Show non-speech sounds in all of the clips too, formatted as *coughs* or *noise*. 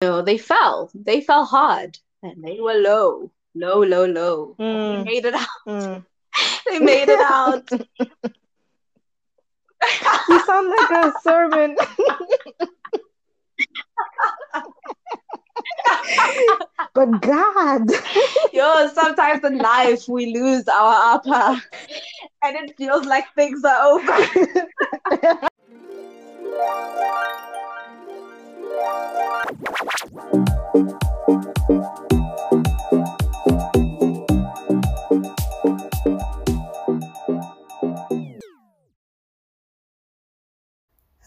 No, they fell. They fell hard, and they were low, low, low, low. Mm. *laughs* They made it out. Mm. They made it out. You sound like a sermon. *laughs* but God. Yo, sometimes in life we lose our upper, and it feels like things are over. *laughs*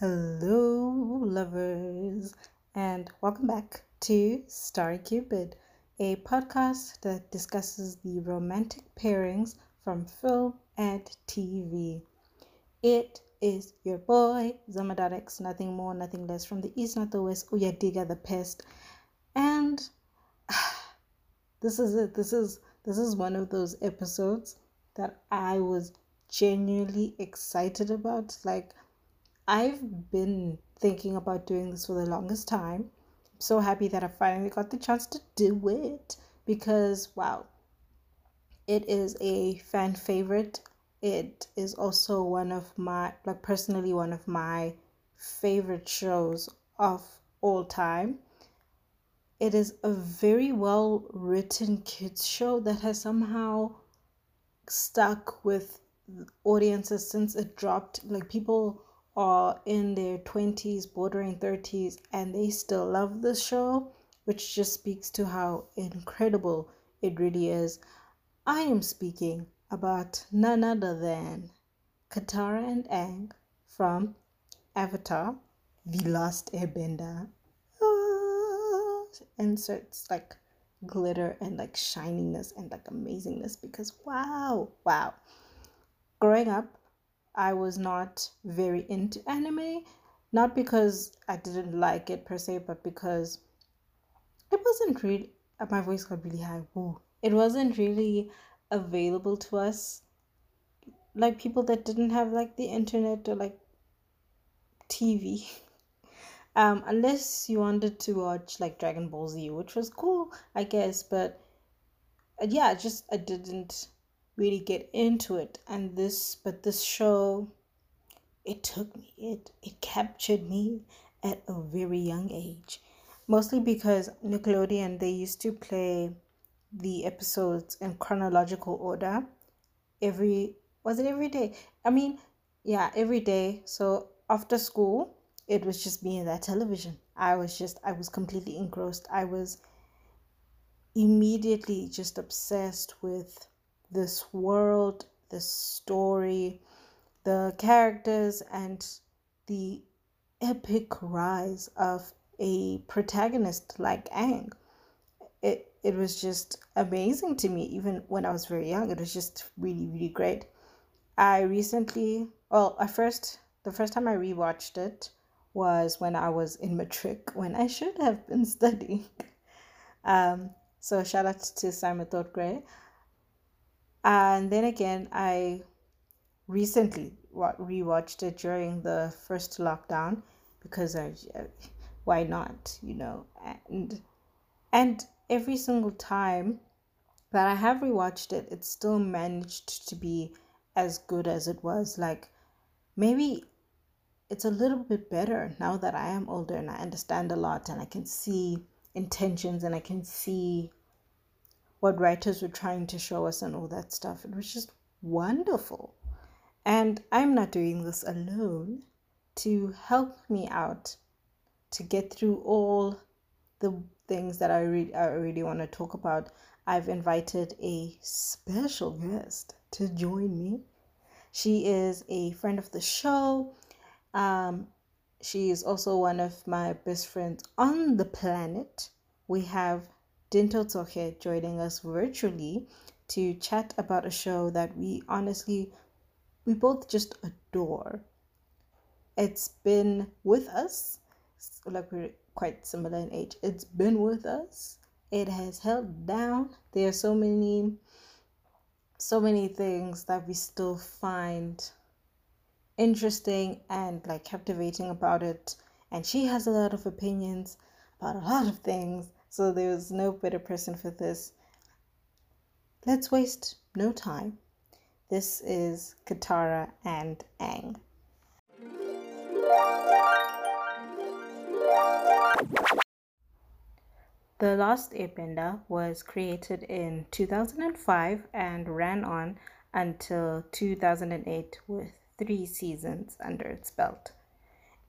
Hello, lovers, and welcome back to Starry Cupid, a podcast that discusses the romantic pairings from film and TV. It is your boy, Zamadarix, nothing more, nothing less, from the east, not the west, Uyadiga the pest. And *sighs* this is it. This is this is one of those episodes that I was genuinely excited about. Like I've been thinking about doing this for the longest time. I'm so happy that I finally got the chance to do it because wow, it is a fan favorite. It is also one of my like personally one of my favorite shows of all time. It is a very well written kids show that has somehow stuck with audiences since it dropped. Like people are in their 20s, bordering 30s, and they still love the show, which just speaks to how incredible it really is. I am speaking about none other than Katara and Aang from Avatar, The Last Airbender. Ah, And so it's like glitter and like shininess and like amazingness because wow, wow. Growing up, I was not very into anime, not because I didn't like it per se, but because it wasn't really. My voice got really high. It wasn't really available to us, like people that didn't have like the internet or like TV. *laughs* Um, unless you wanted to watch like Dragon Ball Z, which was cool, I guess, but uh, yeah, just I didn't really get into it. And this, but this show, it took me, it it captured me at a very young age, mostly because Nickelodeon they used to play the episodes in chronological order every was it every day? I mean yeah every day. So after school it was just me and that television. I was just i was completely engrossed. I was immediately just obsessed with this world this story the characters and the epic rise of a protagonist like Aang it was just amazing to me even when I was very young. It was just really really great. I recently well at first the first time I rewatched it was when I was in matric when I should have been *laughs* studying. Um so shout out to Simon Thought Gray. And then again I recently wa- rewatched it during the first lockdown because I why not you know and and every single time that I have rewatched it, it still managed to be as good as it was. Like maybe it's a little bit better now that I am older and I understand a lot and I can see intentions and I can see what writers were trying to show us and all that stuff. It was just wonderful. And I'm not doing this alone. To help me out to get through all the things that I really, I really want to talk about, I've invited a special guest to join me. She is a friend of the show. Um, she is also one of my best friends on the planet. We have Dinto Toke joining us virtually to chat about a show that we honestly, we both just adore. It's been with us, like we're quite similar in age. It's been with us. It has held down. There are so many so many things that we still find interesting and like captivating about it. And she has a lot of opinions about a lot of things. So there's no better person for this. Let's waste no time. This is Katara and Aang. The Last Airbender was created in 2005 and ran on until 2008 with three seasons under its belt.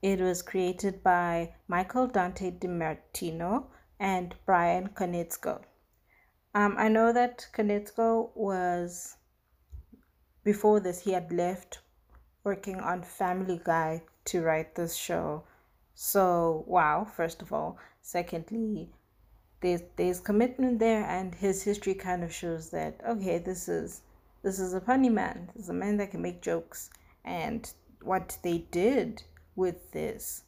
It was created by Michael Dante DiMartino and Bryan Konietzko. Um, I know that Konietzko was, before this, he had left working on Family Guy to write this show. So, wow, first of all. Secondly, there's there's commitment there and his history kind of shows that okay this is this is a funny man. This is a man that can make jokes. And what they did with this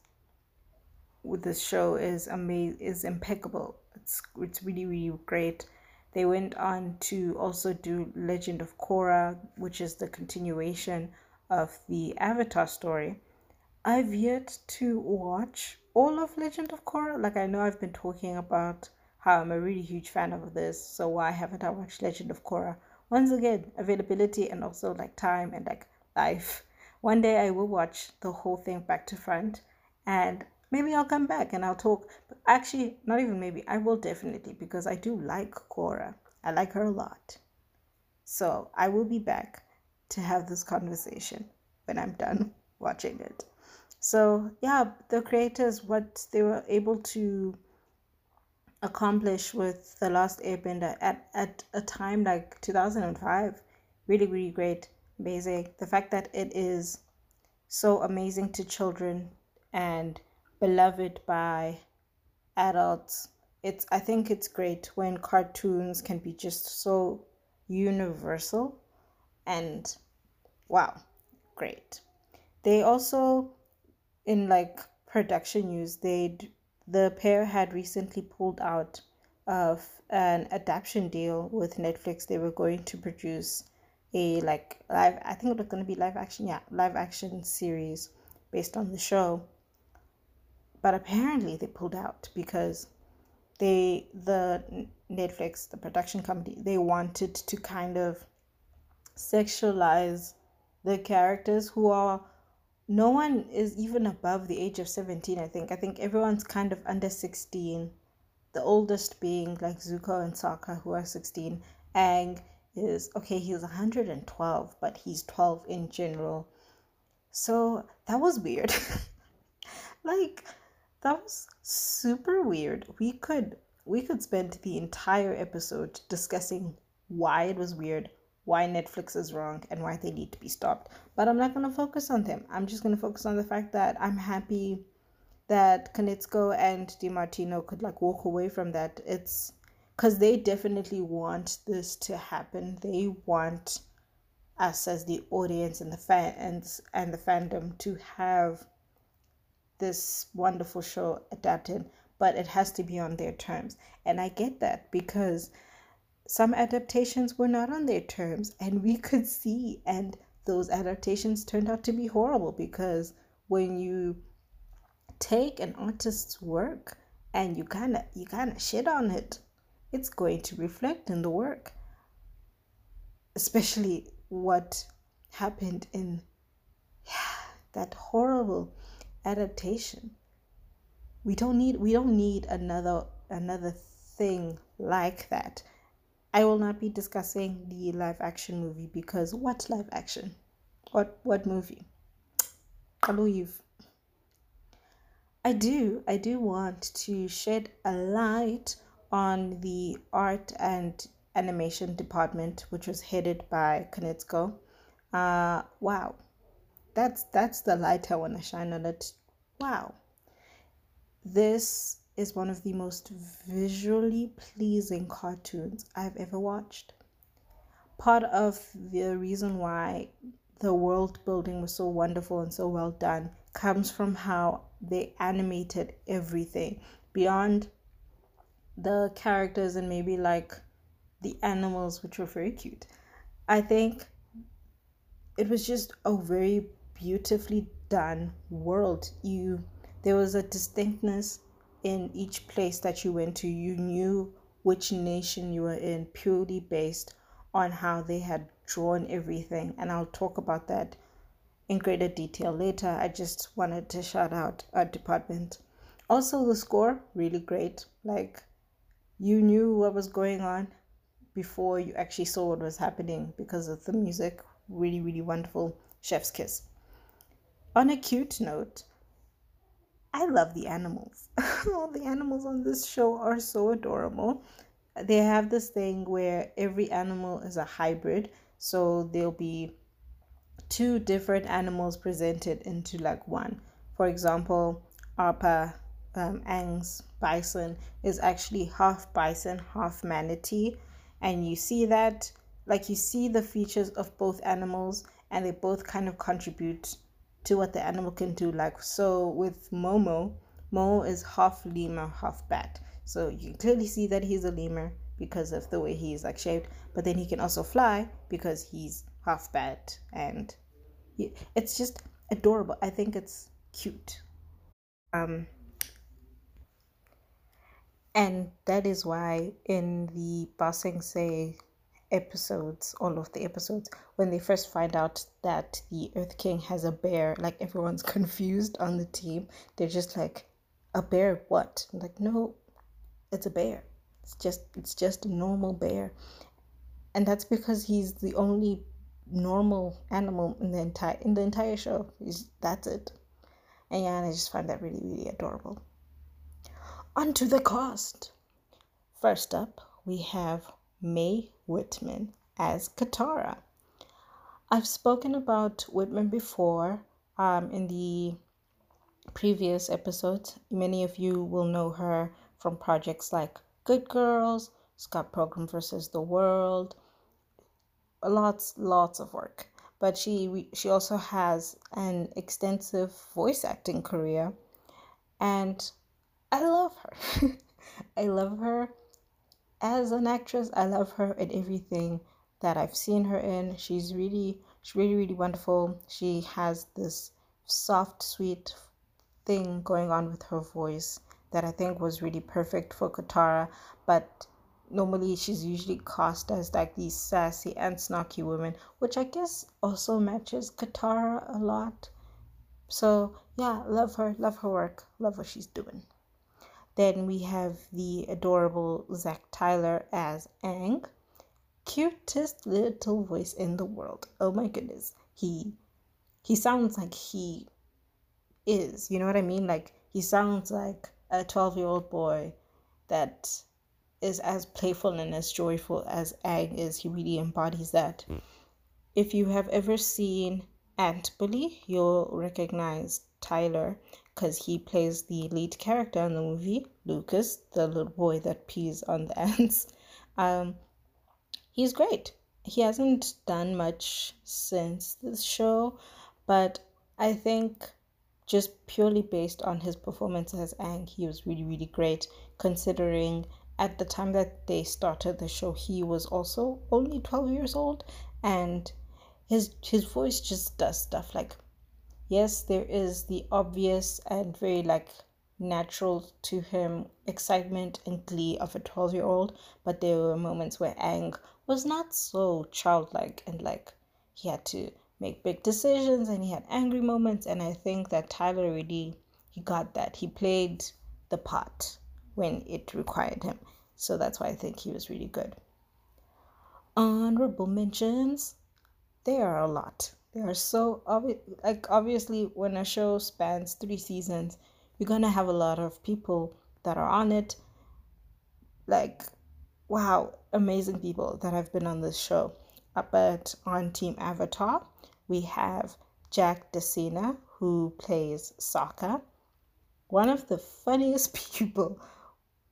with this show is amazing is impeccable. It's it's really really great. They went on to also do legend of korra which is the continuation of the avatar story i've yet to watch all of legend of korra like i know i've been talking about how I'm a really huge fan of this. So why haven't I watched Legend of Korra? Once again, availability and also like time and like life. One day I will watch the whole thing back to front and maybe I'll come back and I'll talk. But actually, not even maybe, I will definitely because I do like Korra. I like her a lot. So I will be back to have this conversation when I'm done watching it. So yeah, the creators, what they were able to accomplish with The Last Airbender at, at a time like 2005. Really, really great. Amazing. The fact that it is so amazing to children and beloved by adults. It's I think it's great when cartoons can be just so universal and wow, great. They also in like production news they the pair had recently pulled out of an adaptation deal with Netflix. They were going to produce a like live I think it was going to be live action, yeah, live action series based on the show. But apparently they pulled out because they the Netflix, the production company, they wanted to kind of sexualize the characters who are no one is even above the age of 17 i think. I think everyone's kind of under 16 the oldest being like zuko and sokka who are 16 Aang is okay he's 112 but he's 12 in general. So that was weird. *laughs* Like that was super weird. We could we could spend the entire episode discussing why it was weird why Netflix is wrong and why they need to be stopped. But I'm not going to focus on them. I'm just going to focus on the fact that I'm happy that Konietzko and DiMartino could like walk away from that. It's because they definitely want this to happen. They want us as the audience and the fans and the fandom to have this wonderful show adapted, but it has to be on their terms. And I get that because some adaptations were not on their terms and we could see and those adaptations turned out to be horrible because when you take an artist's work and you kind of you kind of shit on it it's going to reflect in the work. Especially what happened in yeah, *sighs* that horrible adaptation. We don't need we don't need another another thing like that I will not be discussing the live action movie because what live action? What what movie? I believe. I do. I do want to shed a light on the art and animation department, which was headed by Konietzko. Uh, wow, that's that's the light I want to shine on it. Wow, this is one of the most visually pleasing cartoons I've ever watched. Part of the reason why the world building was so wonderful and so well done comes from how they animated everything beyond the characters and maybe like the animals, which were very cute. I think it was just a very beautifully done world. You there was a distinctness in each place that you went to, you knew which nation you were in purely based on how they had drawn everything. And I'll talk about that in greater detail later. I just wanted to shout out our department. Also, the score, really great. Like, you knew what was going on before you actually saw what was happening because of the music. Really, really wonderful. Chef's kiss. On a cute note, I love the animals. *laughs* All the animals on this show are so adorable. They have this thing where every animal is a hybrid. So there'll be two different animals presented into like one. For example, Appa um, Aang's bison is actually half bison, half manatee. And you see that, like, you see the features of both animals, and they both kind of contribute to what the animal can do. Like so with Momo, Momo is half lemur, half bat. So you can clearly see that he's a lemur because of the way he's like shaped. But then he can also fly because he's half bat, and he, it's just adorable. I think it's cute. Um, and that is why in the Ba Sing Se episodes, all of the episodes, when they first find out that the Earth King has a bear, like everyone's *laughs* confused on the team. They're just like, a bear what? I'm like, no, it's a bear. It's just it's just a normal bear. And that's because he's the only normal animal in the entire in the entire show. He's, that's it. And yeah, I just find that really, really adorable. On to the cast. First up, we have Mae Whitman as Katara. I've spoken about Whitman before um, in the previous episodes. Many of you will know her from projects like Good Girls, Scott Pilgrim versus the World, lots, lots of work. But she she also has an extensive voice acting career, and I love her. *laughs* I love her as an actress, I love her in everything that I've seen her in. She's really, she's really, really wonderful. She has this soft, sweet thing going on with her voice that I think was really perfect for Katara. But normally she's usually cast as like these sassy and snarky women, which I guess also matches Katara a lot. So yeah, love her, love her work, love what she's doing. Then we have the adorable Zach Tyler as Aang. Cutest little voice in the world. Oh my goodness. He he sounds like he is. You know what I mean? Like he sounds like a 12 year old boy that is as playful and as joyful as Aang is. He really embodies that. Mm. If you have ever seen Ant Bully, you'll recognize Tyler because he plays the lead character in the movie, Lucas, the little boy that pees on the *laughs* ants. Um, he's great. He hasn't done much since this show, but I think just purely based on his performance as Aang, he was really, really great considering at the time that they started the show, he was also only 12 years old and his his voice just does stuff like yes, there is the obvious and very like natural to him excitement and glee of a 12 year old, but there were moments where Aang was not so childlike and like he had to make big decisions and he had angry moments. And I think that Tyler really he got that. He played the part when it required him. So that's why I think he was really good. Honorable mentions, there are a lot. They are so obvious. Like obviously, when a show spans three seasons, you're gonna have a lot of people that are on it. Like, wow, amazing people that have been on this show. Uh, but on Team Avatar, we have Jack DeSena who plays Sokka. One of the funniest *laughs* people,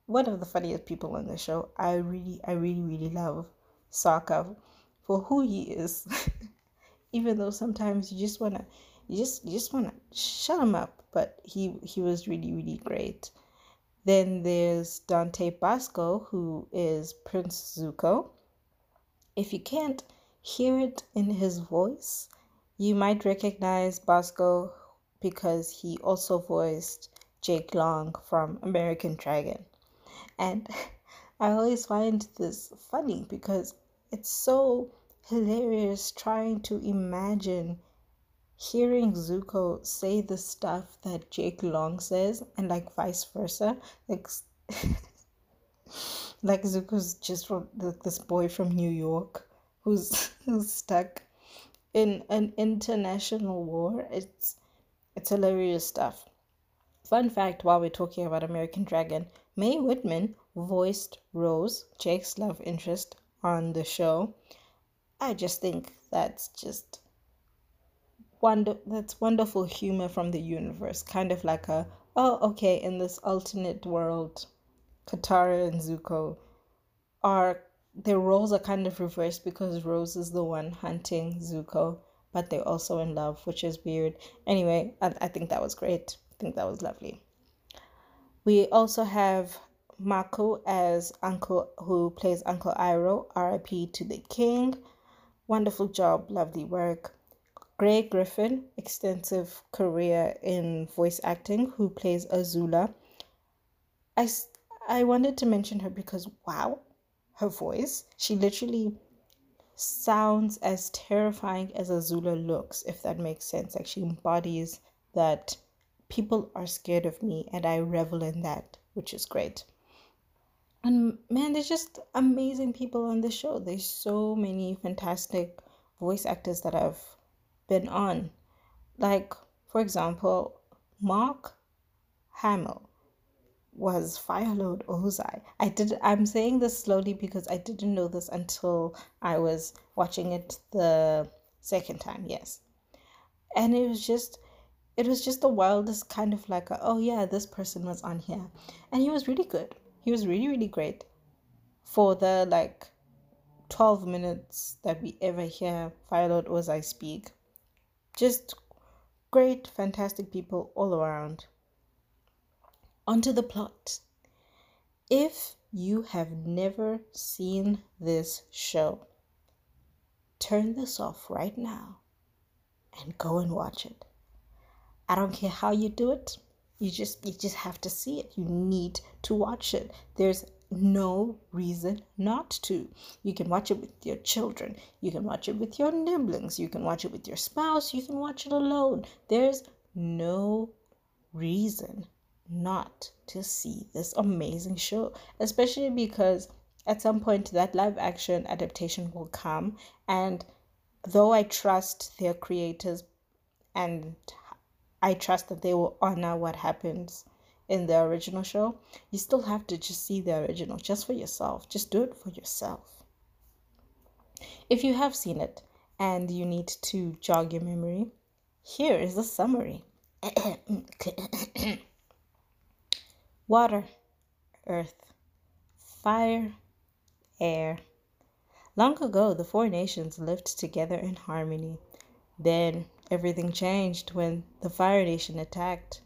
one of the funniest people on the show. I really, I really, really love Sokka for who he is. *laughs* even though sometimes you just wanna you just you just wanna shut him up but he he was really really great then there's dante basco who is prince zuko if you can't hear it in his voice you might recognize basco because he also voiced Jake Long from American Dragon. And *laughs* I always find this funny because it's so hilarious trying to imagine hearing Zuko say the stuff that Jake Long says and like vice versa. Like *laughs* like Zuko's just from like this boy from New York who's *laughs* who's stuck in an international war. It's it's hilarious stuff. Fun fact while we're talking about American Dragon, Mae Whitman voiced Rose, Jake's love interest, on the show. I just think that's just wonder that's wonderful humor from the universe. Kind of like a oh okay, in this alternate world, Katara and Zuko are their roles are kind of reversed because Rose is the one hunting Zuko, but they're also in love, which is weird. Anyway, I, I think that was great. I think that was lovely. We also have Mako as Uncle, who plays Uncle Iroh, RIP to the King. Wonderful job, lovely work. Grey Griffin, extensive career in voice acting, who plays Azula. I, I wanted to mention her because, wow, her voice, she literally sounds as terrifying as Azula looks, if that makes sense. Like she embodies that people are scared of me and I revel in that, which is great. And man, there's just amazing people on the show. There's so many fantastic voice actors that i've been on. Like, for example, Mark Hamill was Firelord Ozai. I did I'm saying this slowly because I didn't know this until I was watching it the second time, yes. And it was just it was just the wildest kind of like a, oh yeah, this person was on here. And he was really good. He was really, really great for the like 12 minutes that we ever hear Firelord Ozai speak. Just great, fantastic people all around onto the plot. If you have never seen this show, turn this off right now and go and watch it. I don't care how you do it. You just you just have to see it. You need to watch it. There's no reason not to. You can watch it with your children. You can watch it with your nibblings. You can watch it with your spouse. You can watch it alone. There's no reason not to see this amazing show, especially because at some point that live action adaptation will come. And though I trust their creators and I trust that they will honor what happens in the original show, you still have to just see the original just for yourself. Just do it for yourself. If you have seen it and you need to jog your memory, here is the summary. *coughs* water, earth, fire, air. Long ago, the four nations lived together in harmony. Then everything changed when the Fire Nation attacked.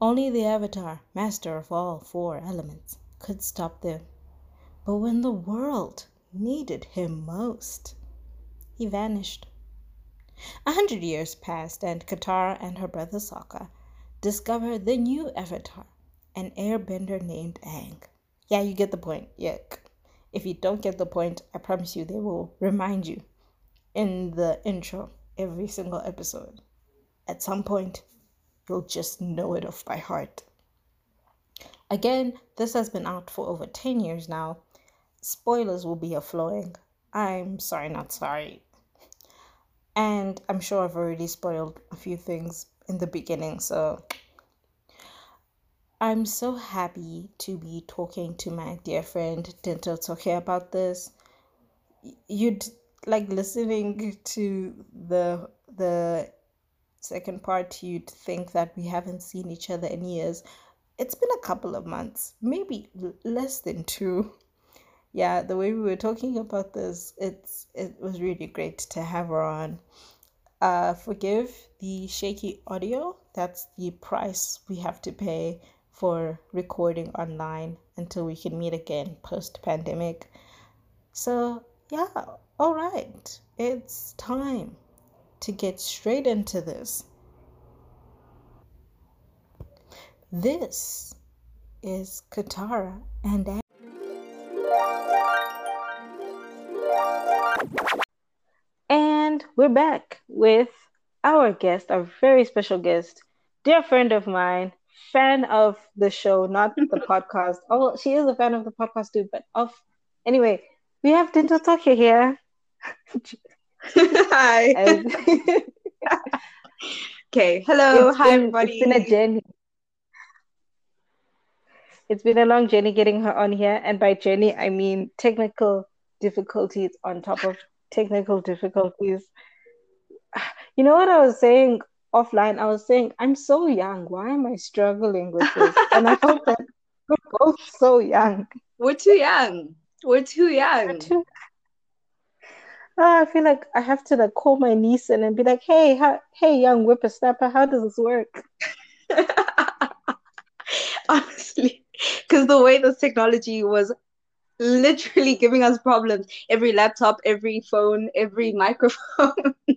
Only the Avatar, master of all four elements, could stop them. But when the world needed him most, he vanished. A hundred years passed, and Katara and her brother Sokka discovered the new Avatar, an airbender named Aang. Yeah, you get the point. Yuck. If you don't get the point, I promise you they will remind you in the intro every single episode. At some point, you'll just know it off by heart. Again, this has been out for over 10 years now. Spoilers will be a flowing. I'm sorry, not sorry. And I'm sure I've already spoiled a few things in the beginning, so I'm so happy to be talking to my dear friend Dinto Toke about this. You'd like listening to the the second part, you'd think that we haven't seen each other in years. It's been a couple of months, maybe less than two. Yeah, the way we were talking about this, it's it was really great to have her on. Uh, forgive the shaky audio. That's the price we have to pay for recording online until we can meet again post pandemic. So, yeah, all right, it's time to get straight into this. This is Katara and. And we're back with our guest, our very special guest, dear friend of mine, fan of the show, not the *laughs* podcast. Oh, she is a fan of the podcast too, but of anyway, we have Dinto Tokyo here. Hi. *laughs* Okay. Hello. It's Hi, been- everybody. It's been a journey. It's been a long journey getting her on here, and by journey I mean technical difficulties on top of technical difficulties. You know what I was saying offline? I was saying I'm so young. Why am I struggling with this? *laughs* And I thought that we're both so young. We're too young. We're too young. too. Ah, I feel like I have to like call my niece in and be like, "Hey, how, hey, young whippersnapper, how does this work?" *laughs* Honestly, because the way this technology was literally giving us problems. Every laptop, every phone, every microphone. *laughs*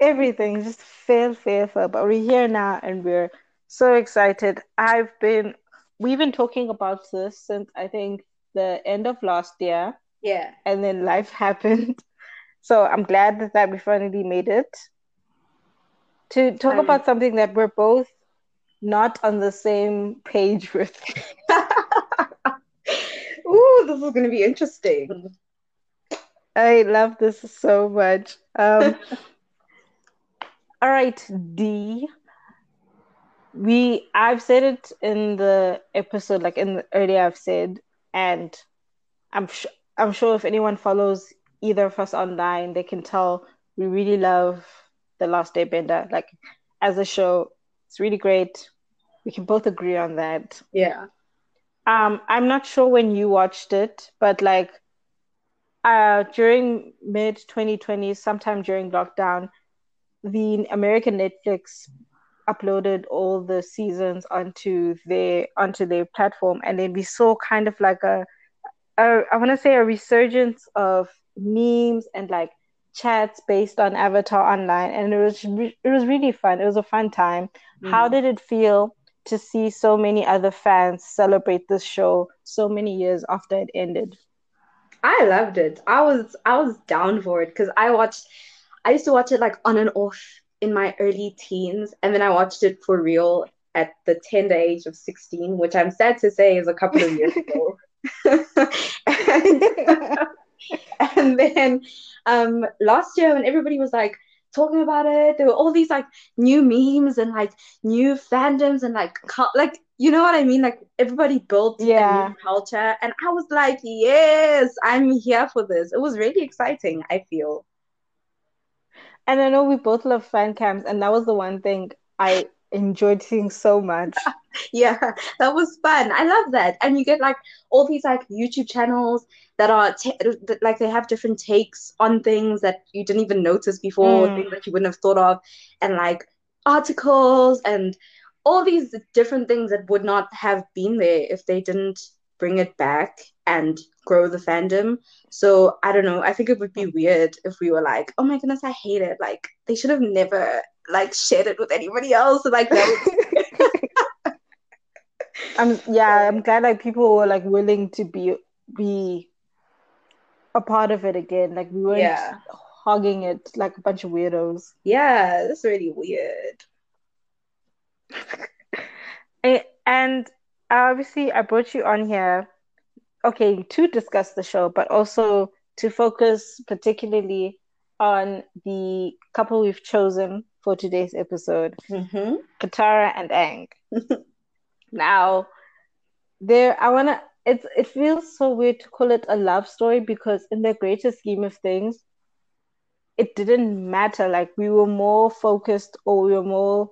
Everything just fail, fail, fail. But we're here now, and we're so excited. I've been, we've been talking about this since I think the end of last year, yeah. and then life *laughs* happened. So I'm glad that, that we finally made it to talk Um, about something that we're both not on the same page with. *laughs* Ooh, this is going to be interesting. I love this so much. Um, *laughs* all right, D. We I've said it in the episode, like in the earlier I've said, and I'm sure I'm sure if anyone follows either of us online, they can tell we really love The Last Airbender. Like as a show, it's really great. We can both agree on that. Yeah. Um, I'm not sure when you watched it, but like uh during mid 2020, sometime during lockdown, the American Netflix uploaded all the seasons onto their onto their platform, and then we saw kind of like a, a I want to say a resurgence of memes and like chats based on Avatar online, and it was re- it was really fun. It was a fun time. How Mhm. did it feel to see so many other fans celebrate this show so many years after it ended? I loved it. I was I was down for it because I watched I used to watch it like on and off in my early teens and then I watched it for real at the tender age of 16, which I'm sad to say is a couple of years *laughs* ago. *laughs* *laughs* and, then um last year when everybody was like talking about it, there were all these like new memes and like new fandoms and like like you know what I mean? Like everybody built a Yeah. new culture, and I was like, yes, I'm here for this. It was really exciting, I feel. And I know we both love fan cams, and that was the one thing I enjoyed seeing so much. *laughs* Yeah, that was fun. I love that. And you get like all these like YouTube channels that are that, like they have different takes on things that you didn't even notice before, Mm. things that you wouldn't have thought of, and like articles and all these different things that would not have been there if they didn't bring it back and grow the fandom. So I don't know. I think it would be weird if we were like, oh my goodness, I hate it. Like they should have never like shared it with anybody else. Like that would *laughs* *laughs* I'm yeah, I'm glad like people were like willing to be be a part of it again. Like we weren't Yeah. hogging it like a bunch of weirdos. Yeah, that's really weird. *laughs* And uh, obviously, I brought you on here, okay, to discuss the show, but also to focus particularly on the couple we've chosen for today's episode, Mm-hmm. Katara and Aang. *laughs* Now, there, I wanna. It's it feels so weird to call it a love story because in the greater scheme of things, it didn't matter. Like we were more focused, or we were more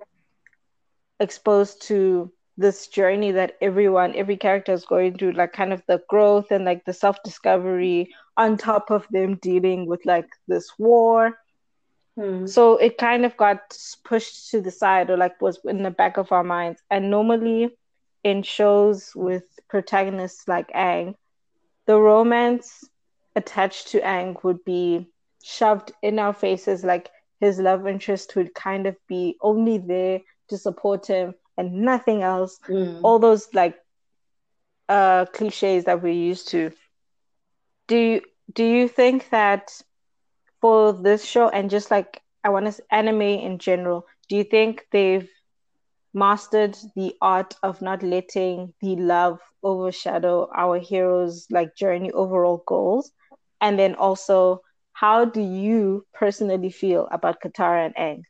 exposed to this journey that everyone, every character is going through, like kind of the growth and like the self discovery, on top of them dealing with like this war. Hmm. So it kind of got pushed to the side or like was in the back of our minds. And normally in shows with protagonists like Aang, the romance attached to Aang would be shoved in our faces like his love interest would kind of be only there to support him and nothing else. Mm. All those like uh cliches that we're used to. Do you do you think that for this show and just like I want to anime in general, do you think they've mastered the art of not letting the love overshadow our heroes like journey overall goals? And then also, how do you personally feel about Katara and Aang?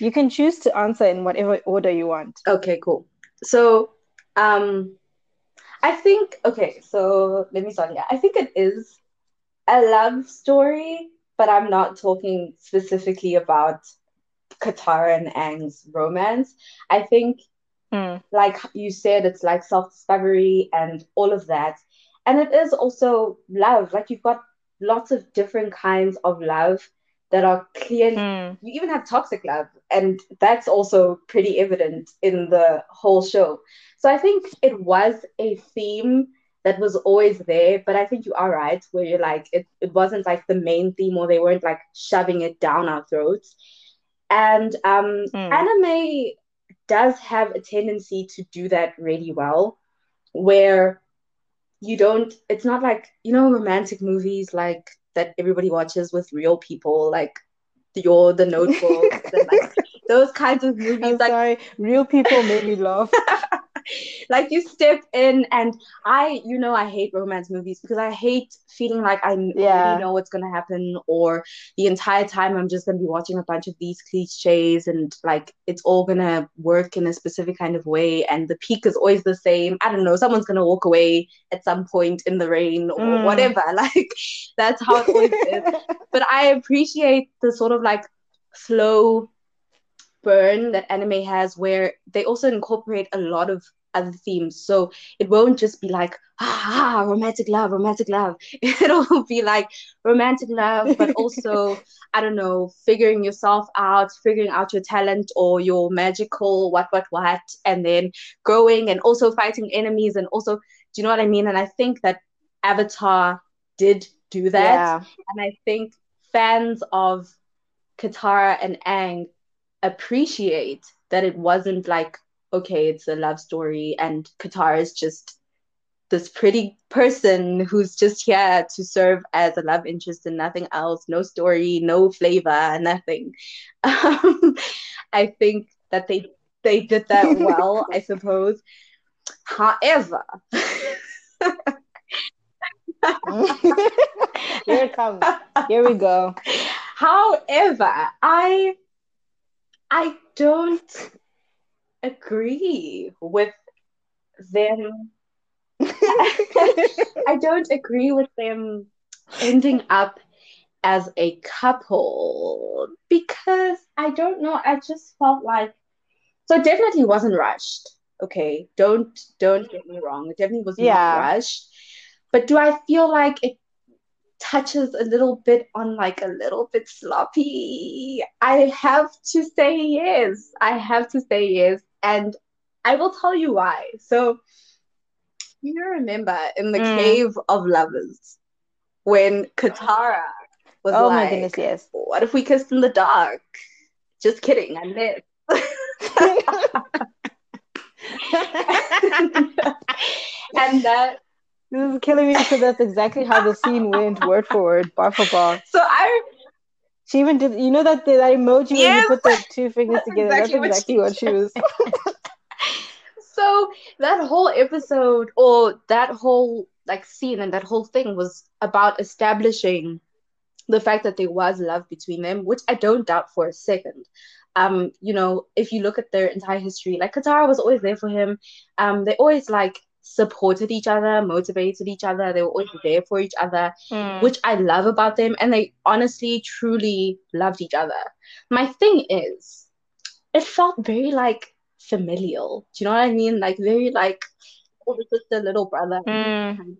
You can choose to answer in whatever order you want. Okay, cool. So, um, I think okay. So let me start here. I think it is a love story, but I'm not talking specifically about Katara and Aang's romance. I think, Mm. like you said, it's like self discovery and all of that. And it is also love. Like you've got lots of different kinds of love that are clearly Mm. you even have toxic love and that's also pretty evident in the whole show so i think it was a theme that was always there but i think you are right where you're like it, it wasn't like the main theme or they weren't like shoving it down our throats and um Mm. anime does have a tendency to do that really well where you don't it's not like you know romantic movies like that everybody watches with real people like you're the *laughs* notebook and like those kinds of movies I'm like sorry, real people made me laugh. *laughs* *laughs* like you step in and I you know I hate romance movies because I hate feeling like I Yeah. already know what's gonna happen or the entire time I'm just gonna be watching a bunch of these cliches and like it's all gonna work in a specific kind of way and the peak is always the same. I don't know, someone's gonna walk away at some point in the rain or Mm. whatever. *laughs* Like that's how it always is. *laughs* But I appreciate the sort of like slow burn that anime has where they also incorporate a lot of other themes. So it won't just be like, ah, ah, romantic love, romantic love. *laughs* It'll be like romantic love, but also, *laughs* I don't know, figuring yourself out, figuring out your talent or your magical what, what, what, and then growing and also fighting enemies. And also, do you know what I mean? And I think that Avatar did do that. Yeah. And I think fans of Katara and Aang appreciate that it wasn't like, okay, it's a love story and Katara is just this pretty person who's just here to serve as a love interest and nothing else, no story, no flavor, nothing. *laughs* Um, I think that they they did that *laughs* well, I suppose. However, *laughs* Here it comes. Here we go. However, I I don't agree with them. *laughs* I don't agree with them ending up as a couple because I don't know. I just felt like so it definitely wasn't rushed. Okay, don't don't get me wrong. It definitely was Yeah. not rushed. But do I feel like it touches a little bit on like a little bit sloppy? I have to say yes. I have to say yes. And I will tell you why. So you remember in the Mm. cave of lovers when Katara was Oh like, my goodness, yes. what if we kissed in the dark? Just kidding, I missed. *laughs* and that This is killing me because that's exactly how the scene went, word for word, bar for bar. so I She even did, you know that that emoji when you put the two fingers That's together. exactly what that's exactly she what she was. *laughs* so that whole episode or that whole like scene and that whole thing was about establishing the fact that there was love between them, which I don't doubt for a second. Um, you know, if you look at their entire history, like Katara was always there for him. Um, they always like supported each other, motivated each other. They were always there for each other Mm. which I love about them, and they honestly, truly loved each other. My thing is, it felt very like familial. Do you know what I mean? Like very like older sister, little brother. Mm.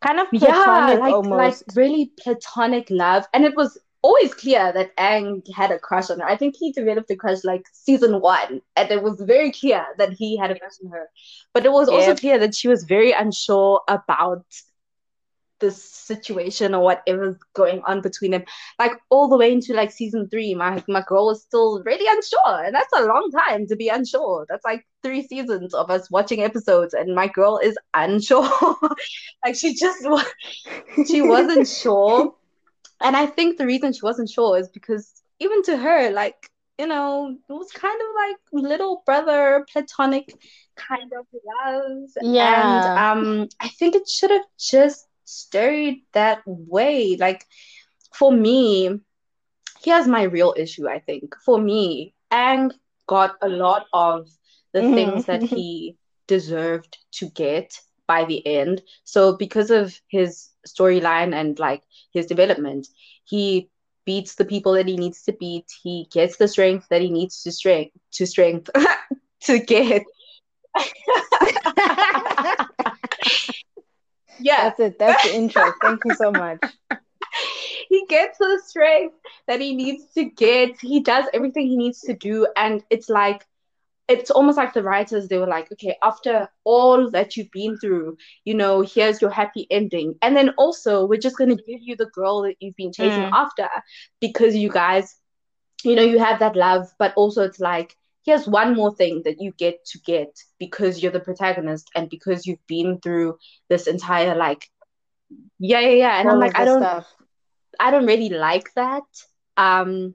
Kind of Yeah, like almost. like really platonic love, and it was always clear that Aang had a crush on her. I think he developed a crush like season one, and it was very clear that he had a crush on her. But it was also clear that she was very unsure about this situation or whatever's going on between them. Like all the way into like season three, my my girl is still really unsure, and that's a long time to be unsure. That's like three seasons of us watching episodes, and my girl is unsure. *laughs* like she just she wasn't *laughs* sure, and I think the reason she wasn't sure is because even to her, like you know, it was kind of like little brother platonic kind of love. Yeah. And um I think it should have just stayed that way. Like for me, here's my real issue, I think. For me, Aang got a lot of the Mhm. things that he *laughs* deserved to get by the end. So because of his storyline and like his development, he beats the people that he needs to beat. He gets the strength that he needs to strength to strength *laughs* to get. *laughs* yeah, That's it. That's the intro. Thank you so much. *laughs* he gets the strength that he needs to get. He does everything he needs to do, and it's like it's almost like the writers they were like, okay, after all that you've been through, you know, here's your happy ending, and then also we're just gonna give you the girl that you've been chasing Mm. after because you guys, you know, you have that love, but also it's like. Here's one more thing that you get to get because you're the protagonist and because you've been through this entire like yeah yeah yeah and i'm like i don't stuff. I don't really like that. Um,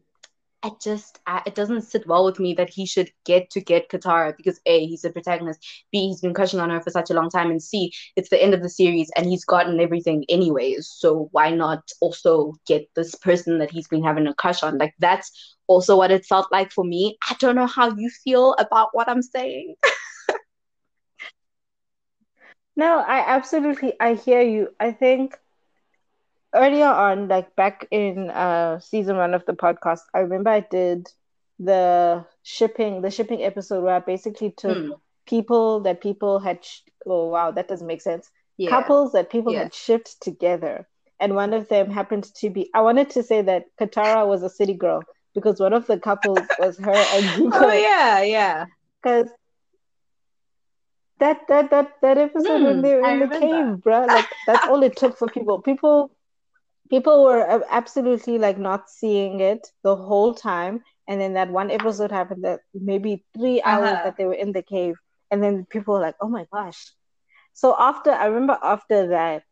I just I, it doesn't sit well with me that he should get to get Katara because a he's the protagonist, b he's been crushing on her for such a long time, and c it's the end of the series and he's gotten everything anyways. So why not also get this person that he's been having a crush on? Like that's also what it felt like for me. I don't know how you feel about what I'm saying. *laughs* No, I absolutely I hear you. I think earlier on, like back in uh season one of the podcast, I remember I did the shipping the shipping episode where I basically took Hmm. people that people had sh oh wow, that doesn't make sense. Yeah. Couples that people Yeah. had shipped together. And one of them happened to be I wanted to say that Katara was a city girl because one of the couples was her and *laughs* Zuko. Oh yeah, yeah. Because that that that that episode when Hmm, they were I in the remember. cave, bruh, like that's all it took for people. People people were absolutely like not seeing it the whole time, and then that one episode happened that maybe three hours Uh-huh. that they were in the cave, and then people were like, "Oh my gosh!" So after I remember after that,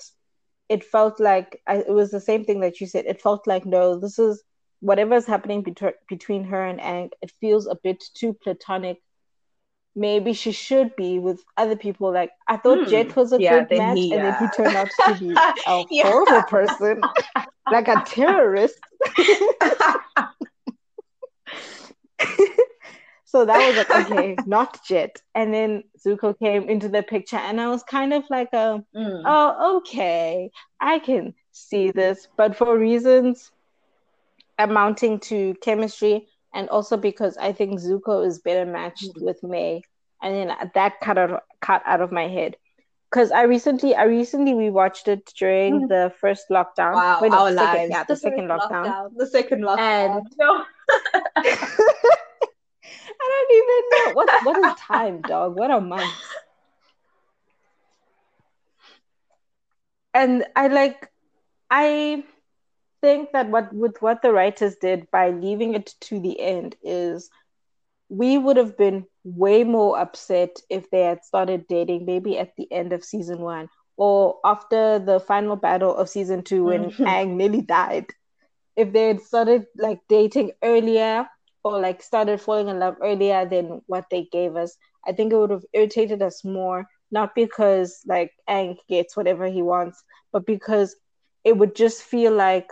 it felt like I, it was the same thing that you said. It felt like no, this is whatever's happening between between her and Aang. It feels a bit too platonic. Maybe she should be with other people. Like I thought Hmm. Jet was a Yeah, good match, he, and then he turned out to be *laughs* a Yeah. horrible person, *laughs* like a terrorist. *laughs* So that was like, okay, not Jet. And then Zuko came into the picture, and I was kind of like, uh, Mm. oh, okay, I can see this. But for reasons amounting to chemistry, and also because I think Zuko is better matched Mhm. with Mai, and then that cut out, cut out of my head. Because I recently, I recently rewatched it during Mhm. the first lockdown. Wow, Wait, our second, lives. yeah, the, second first lockdown. The second lockdown. And- *laughs* No. *laughs* I don't even know what what is time, dog. What are months? And I like, I think that what with what the writers did by leaving it to the end is we would have been way more upset if they had started dating maybe at the end of season one or after the final battle of season two when *laughs* Aang nearly died. If they had started like dating earlier or like started falling in love earlier than what they gave us, I think it would have irritated us more. Not because like Aang gets whatever he wants, but because it would just feel like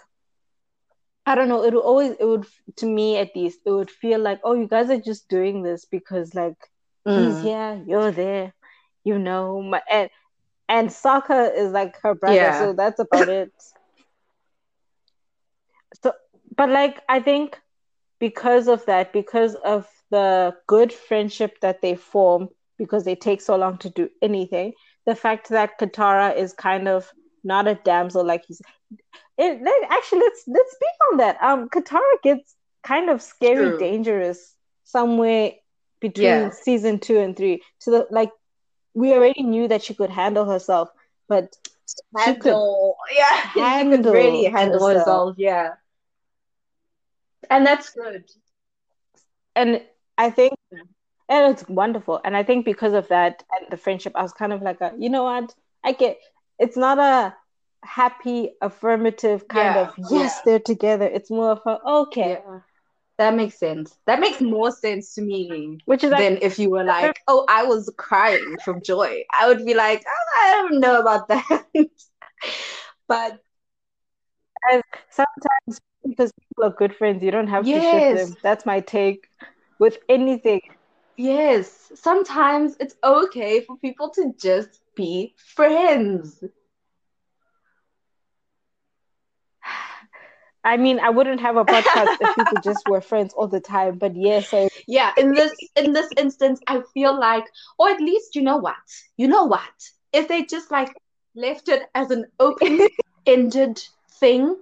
I don't know. It would always, it would, to me at least, it would feel like, oh, you guys are just doing this because like he's Mm. here, you're there, you know. My, and and Sokka is like her brother, Yeah. so that's about it. *laughs* So, but like I think because of that, because of the good friendship that they form, because they take so long to do anything, the fact that Katara is kind of not a damsel like he's it let, actually let's let's speak on that. Um Katara gets kind of scary, True. dangerous somewhere between Yeah. season two and three. So the like we already knew that she could handle herself, but handle. Yeah, handle *laughs* she could really handle herself. herself. Yeah, and that's good. and I think and it's wonderful. And I think because of that and the friendship, I was kind of like a, you know what? I get it's not a happy affirmative kind Yeah, of yes, yeah. they're together. It's more of a okay. Yeah, that makes sense. That makes more sense to me Which is like than if you were like, "Oh, I was crying from joy." I would be like, "Oh, I don't know about that." *laughs* But sometimes because people are good friends, you don't have to ship them. That's my take with anything. yes, sometimes it's okay for people to just be friends. I mean, I wouldn't have a podcast if people just were friends all the time. But yes, I Yeah, in this in this instance, I feel like, or at least you know what? You know what? If they just like left it as an open-ended *laughs* thing,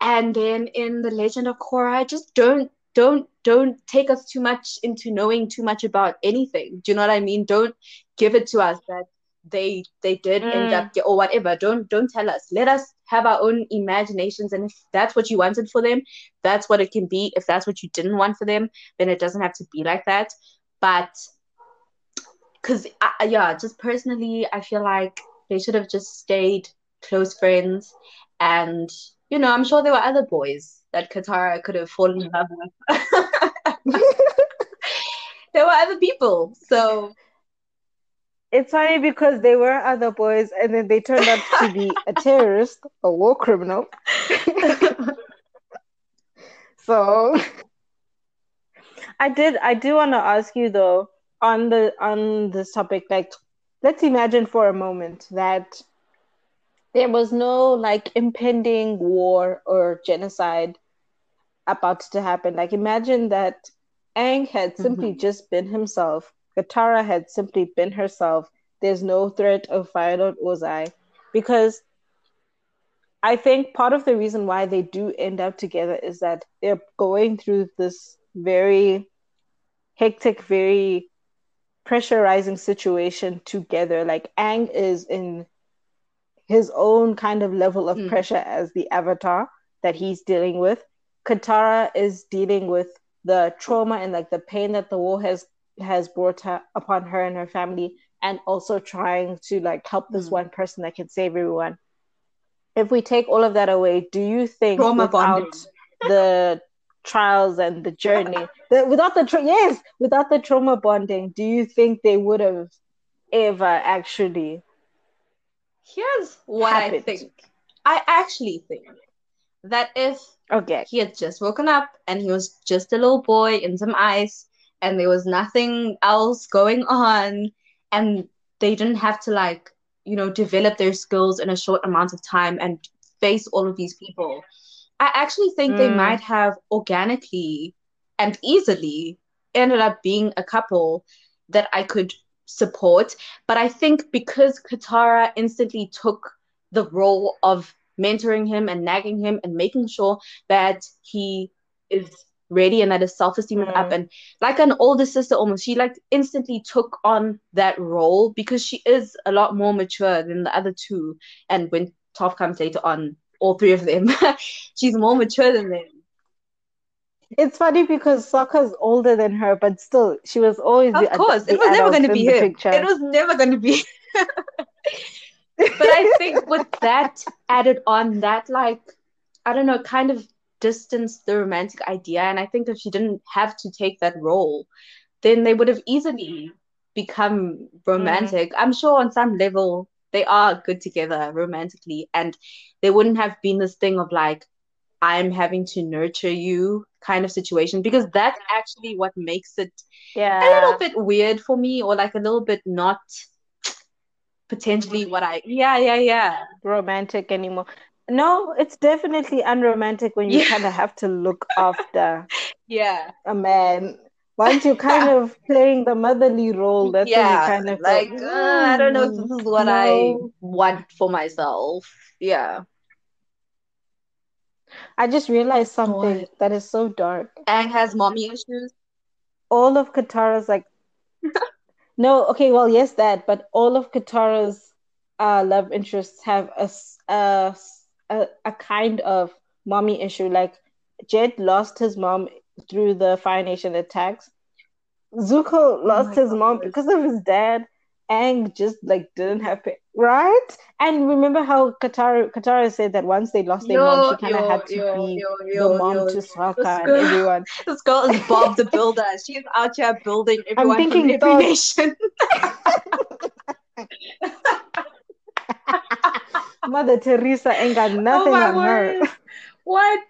and then in the Legend of Korra, just don't don't don't take us too much into knowing too much about anything. Do you know what I mean? Don't give it to us that they they did end Mm. up or whatever. Don't don't tell us. Let us have our own imaginations, and if that's what you wanted for them, that's what it can be. If that's what you didn't want for them, then it doesn't have to be like that. But because yeah, just personally, I feel like they should have just stayed close friends, and you know, I'm sure there were other boys that Katara could have fallen in love with. *laughs* *laughs* there were other people, so It's funny because they were other boys and then they turned out to be a terrorist, a war criminal. *laughs* So I did I do want to ask you though on the on this topic like let's imagine for a moment that there was no like impending war or genocide about to happen. Like imagine that Aang had simply mm-hmm. just been himself. Katara had simply been herself. There's no threat of Fire Ozai. Because I think part of the reason why they do end up together is that they're going through this very hectic, very pressurizing situation together. Like Aang is in his own kind of level of Mm. pressure as the avatar that he's dealing with. Katara is dealing with the trauma and like the pain that the war has has brought her upon her and her family and also trying to like help this Mm. one person that can save everyone if we take all of that away do you think Trauma without bonding. *laughs* the trials and the journey the, without the tra- yes without the trauma bonding do you think they would have ever actually here's what I think. I actually think that if okay he had just woken up and he was just a little boy in some ice and there was nothing else going on and they didn't have to like you know develop their skills in a short amount of time and face all of these people i actually think they Mm. might have organically and easily ended up being a couple that i could support but i think because katara instantly took the role of mentoring him and nagging him and making sure that he is ready and that his self-esteem is up. Mm. and like an older sister almost she like instantly took on that role because she is a lot more mature than the other two. And when Toph comes later on all three of them *laughs* she's more mature than them. It's funny because Sokka's older than her but still she was always of the, course the it was never going to be him. picture. It was never going to be *laughs* but I think with that added on, that like I don't know, kind of distanced the romantic idea. And I think if she didn't have to take that role, then they would have easily become romantic. Mm-hmm. I'm sure on some level they are good together romantically, and there wouldn't have been this thing of like I'm having to nurture you kind of situation because that's actually what makes it a little bit weird for me, or like a little bit not potentially what I yeah yeah yeah romantic anymore. No, it's definitely unromantic when you Yeah. kind of have to look *laughs* after yeah a man. Once you're kind of playing the motherly role, that's yeah kind of go, like uh, I don't know if this is what I want for myself yeah I just realized something What? that is so dark. Aang has mommy issues All of Katara's like, *laughs* no, okay, well, yes, that, but all of Katara's uh, love interests have a, a, a, a kind of mommy issue. Like Jet lost his mom through the Fire Nation attacks. Zuko oh lost oh his God. mom because of his dad. Aang just like didn't have it, right? And remember how Katara Katara said that once they lost their yo, mom, she kind of had to yo, be yo, the mom to Sokka and everyone. *laughs* This girl is Bob the *laughs* Builder. She's out here building everyone I'm thinking from every nation. *laughs* Mother Teresa ain't got oh nothing oh on word. her. *laughs* What?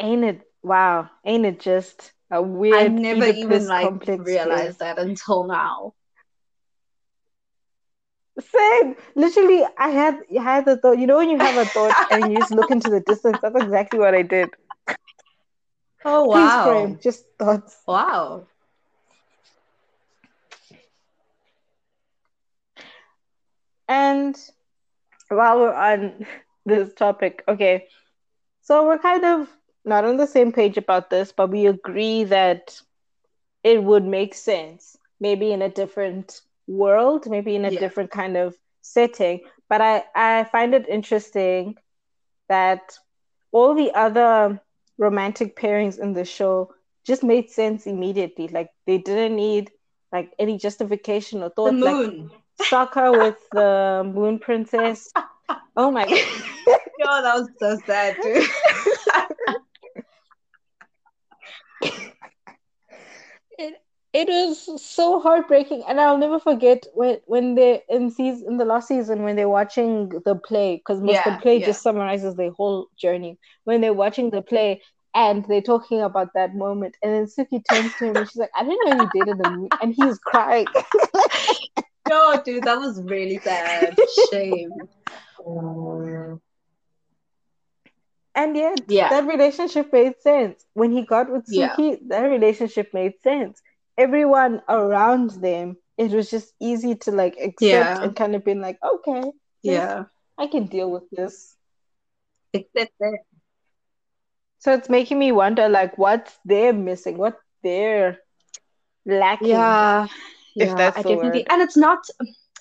Ain't it wow? Ain't it just a weird? I never even like realized that until now. Same. Literally, I had had the thought. You know when you have a thought *laughs* and you just look into the distance. That's exactly what I did. Oh wow! Just thoughts. Wow. And while we're on *laughs* this topic, okay, so we're kind of not on the same page about this, but we agree that it would make sense, maybe in a different world, maybe in a yeah. different kind of setting. But I, I find it interesting that all the other romantic pairings in the show just made sense immediately. Like they didn't need like any justification or thought. The moon. Like Sokka with the moon princess. Oh my god. Yo, that was so sad, dude. it it was so heartbreaking and i'll never forget when when they in season in the last season when they're watching the play because most yeah, the play yeah. just summarizes the whole journey when they're watching the play and they're talking about that moment and then Suki turns to him and she's like I didn't know you dated him and he's crying *laughs* no dude that was really sad shame oh. and yet, yeah, that relationship made sense. When he got with Suki, yeah. that relationship made sense. Everyone around them, it was just easy to like accept yeah. and kind of being like, okay, yeah, I can deal with this. Accept it. So it's making me wonder, like, what's they're missing, what they're lacking. Yeah, yeah, that's I definitely. Word. And it's not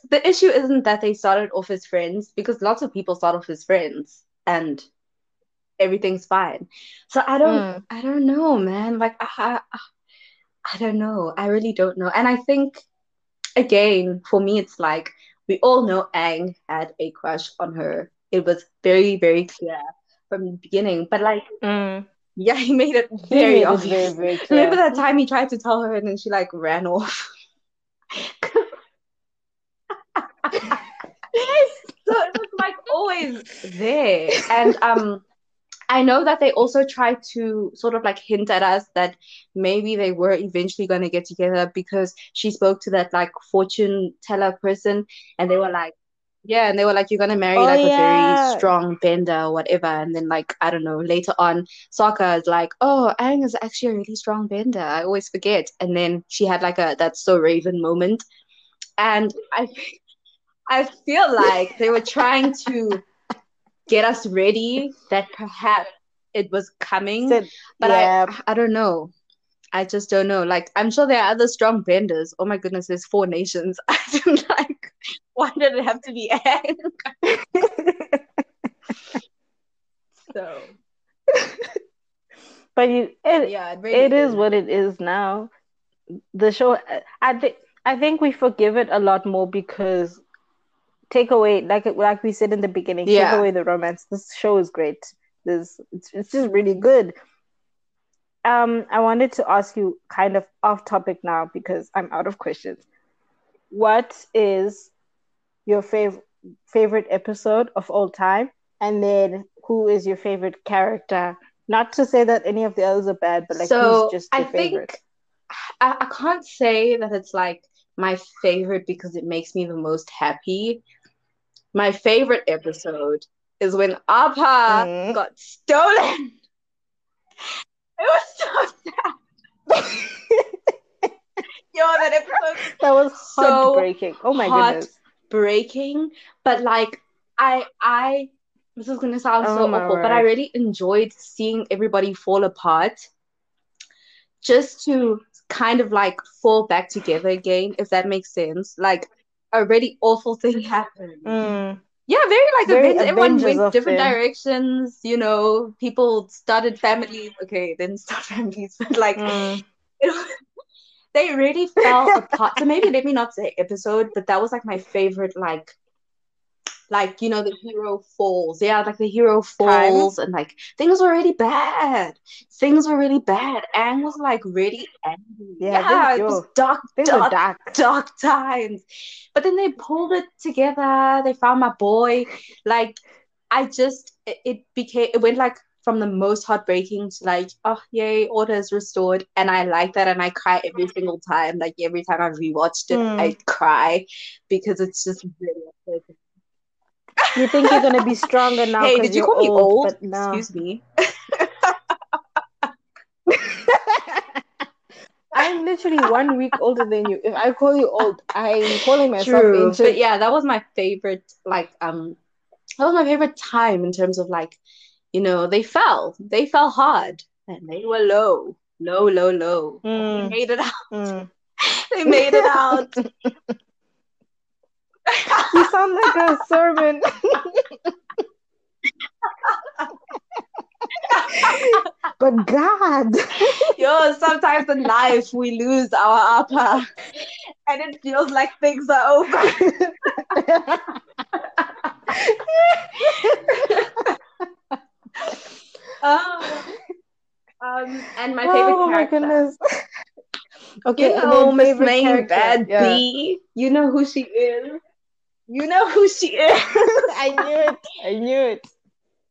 the issue. Isn't that they started off as friends because lots of people start off as friends and everything's fine. So I don't mm. I don't know, man. Like I, I I don't know. I really don't know. And I think again, for me it's like we all know Aang had a crush on her. It was very, very clear from the beginning. But like mm. *laughs* yeah, he made it very obvious. Very, very Remember that time he tried to tell her and then she like ran off. yes. So it was like always there. And um I know that they also tried to sort of like hint at us that maybe they were eventually going to get together because she spoke to that like fortune teller person and they were like, yeah, and they were like, you're gonna marry oh, like yeah. a very strong bender or whatever. And then like, I don't know, later on, Sokka is like, oh, Aang is actually a really strong bender. I always forget. And then she had like a that's so Raven moment. And I I feel like they were trying to get us ready that perhaps it was coming. So, but yeah. I I don't know. I just don't know. Like I'm sure there are other strong benders. Oh my goodness, there's four nations. *laughs* I don't like why did it have to be *laughs* so *laughs* but you it, yeah, it, really it is what it is now. The show I think I think we forgive it a lot more because take away like like we said in the beginning, yeah. take away the romance. This show is great. This it's, it's just really good. Um, I wanted to ask you kind of off topic now because I'm out of questions. What is your favorite favorite episode of all time? And then who is your favorite character? Not to say that any of the others are bad, but like so who's just your I favorite? Think, I, I can't say that it's like my favorite because it makes me the most happy my favorite episode is when Appa mm. got stolen. It was so sad. *laughs* Yo, that episode that was heartbreaking. So oh my goodness, breaking. But like, I, I, this is gonna sound oh so awful, word. but I really enjoyed seeing everybody fall apart. Just to kind of like fall back together again, if that makes sense. Like a really awful thing *laughs* happened. Mm. Yeah, very like Very. Everyone went different them. directions. You know, people started families. Okay, then start *laughs* families, but like Mm. *laughs* they really fell apart. So maybe let me not say episode, but that was like my favorite. Like, like you know, the hero falls. Yeah, like the hero falls, and like things were really bad. Things were really bad. Aang was like really angry. Yeah, Yeah, it was dark, dark dark. dark times. But then they pulled it together. They found my boy. Like I just it, it became it went like from the most heartbreaking to like, oh yay, order is restored. And I like that and I cry every single time. Like every time I rewatched it, Mm. I cry because it's just really upsetting. You think you're gonna be stronger now? Hey, 'cause did you you're call me old? But no. Excuse me. I'm literally one week older than you. If I call you old, I'm calling myself True. ancient. But yeah, that was my favorite like um that was my favorite time in terms of like, you know, they fell. They fell hard and they were low. Low, low, low. They Mm, made it out. mm. They made it out. *laughs* *laughs* You sound like a sermon. but God, Yo, sometimes in life we lose our Appa and it feels like things are over. Oh. *laughs* Um, and my favorite oh my character. goodness. Okay, You know Miss Main character. Bad Yeah. B. You know who she is. You know who she is. *laughs* I knew it. I knew it.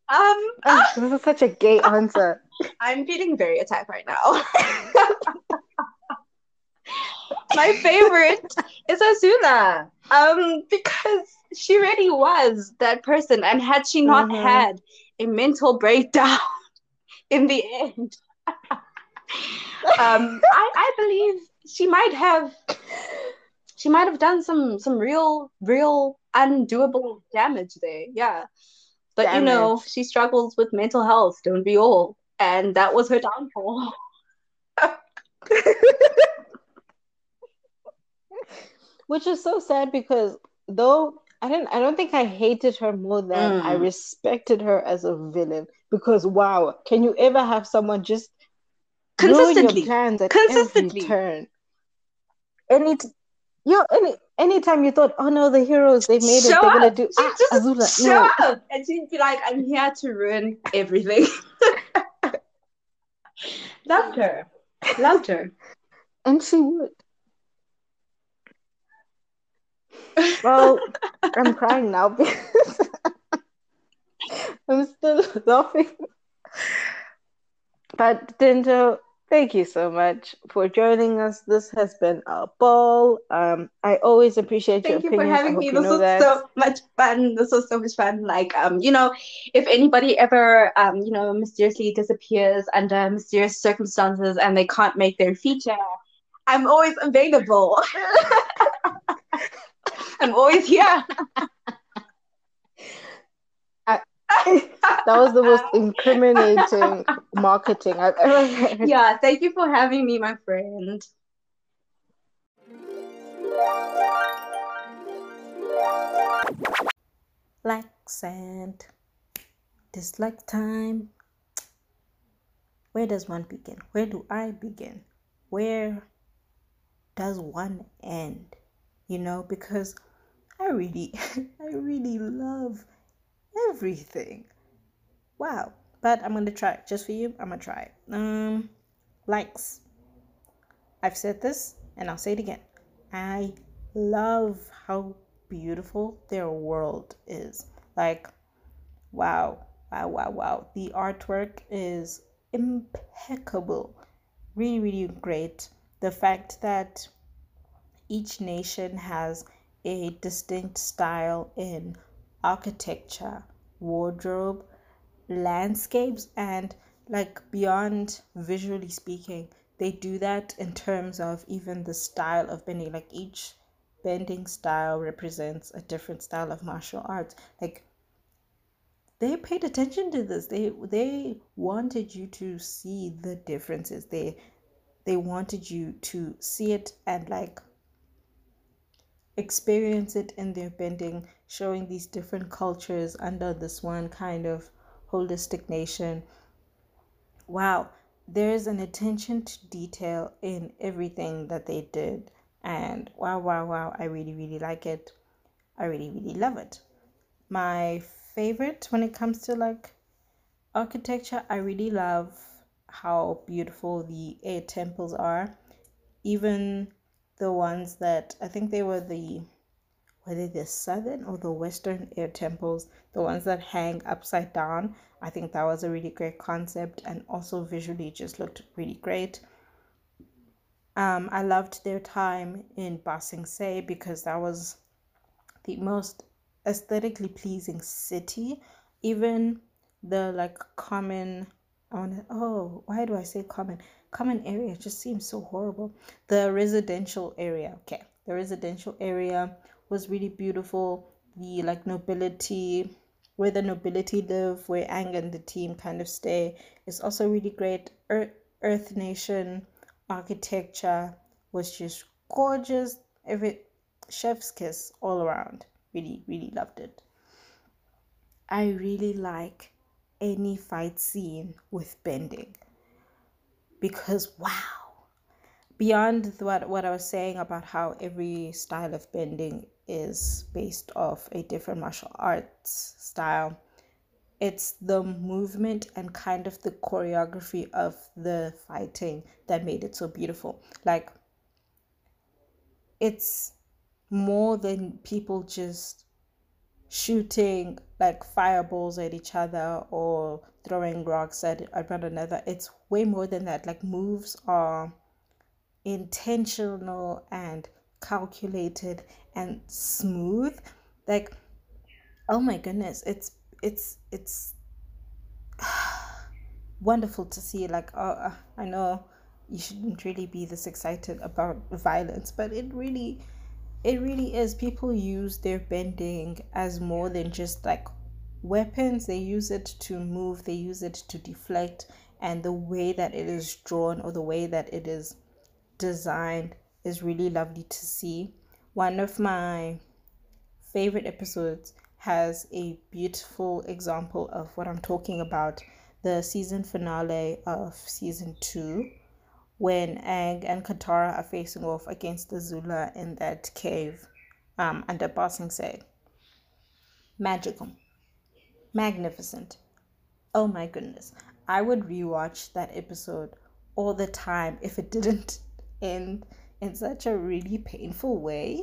um, Oh, this is such a gay answer. *laughs* I'm feeling very attacked right now. *laughs* My favorite is Azula. Um, because she really was that person, and had she not Mhm. had a mental breakdown in the end, um, I, I believe she might have she might have done some some real real undoable damage there. Yeah. But you know, she struggles with mental health, don't we all? And that was her downfall. *laughs* Which is so sad because though I didn't I don't think I hated her more than I Mm. respected her as a villain. Because wow, can you ever have someone just ruin your plans at Consistently. every turn? Any t- yo, any anytime you thought, oh no, the heroes they made it, they're gonna do She ah, just Azula, show no. up. And she'd be like, I'm here to ruin everything. *laughs* Loved her. Loved her. And she would. Well, I'm crying now because *laughs* I'm still laughing. But Dinto, thank you so much for joining us. This has been a ball. Um, I always appreciate Thank your you for opinions. I having me. This was that. so much fun. This was so much fun. Like, um, you know, if anybody ever, um, you know, mysteriously disappears under mysterious circumstances and they can't make their feature, I'm always available. *laughs* I'm always here. *laughs* That was the most *laughs* incriminating marketing I've ever heard. Yeah, thank you for having me, my friend. Likes and dislike time. Where does one begin? Where do I begin? Where does one end? You know, because I really, *laughs* I really love everything. Wow. But I'm gonna try it. just for you. I'm gonna try. it. Um, likes. I've said this and I'll say it again. I love how beautiful their world is. Like, wow, wow, wow, wow. The artwork is impeccable. Really, really great. The fact that each nation has a distinct style in architecture, wardrobe, landscapes, and like beyond visually speaking, they do that in terms of even the style of bending. Like each bending style represents a different style of martial arts. Like they paid attention to this. They they wanted you to see the differences. They they wanted you to see it and like experience it in their bending, showing these different cultures under this one kind of holistic nation. Wow, there's an attention to detail in everything that they did. And wow, wow, wow, I really, really like it. I really, really love it. My favorite when it comes to like architecture, I really love how beautiful the air temples are. Even the ones that I think they were the were they the southern or the western air temples, the ones that hang upside down. I think that was a really great concept and also visually just looked really great. Um, I loved their time in Ba Se because that was the most aesthetically pleasing city. Even the like common want oh, why do I say common? Common area just seems so horrible. The residential area, okay. The residential area was really beautiful. The like nobility, where the nobility live, where Aang and the team kind of stay, is also really great. Earth, Earth Nation architecture was just gorgeous. Every chef's kiss all around. Really, really loved it. I really like any fight scene with bending because wow. Beyond what, what i was saying about how every style of bending is based off a different martial arts style it's the movement and kind of the choreography of the fighting that made it so beautiful. Like it's more than people just shooting like fireballs at each other or throwing rocks at, at one another. It's way more than that. Like moves are intentional and calculated and smooth. Like oh my goodness, it's it's it's *sighs* wonderful to see like oh I know you shouldn't really be this excited about violence, but it really it really is. People use their bending as more than just like weapons. They use it to move. They use it to deflect. And the way that it is drawn or the way that it is designed is really lovely to see. One of my favorite episodes has a beautiful example of what i'm talking about the season finale of season 2 when Aang and Katara are facing off against Azula in that cave um, under Bossing Sing Se. Magical. Magnificent. Oh my goodness. I would rewatch that episode all the time if it didn't *laughs* end in such a really painful way.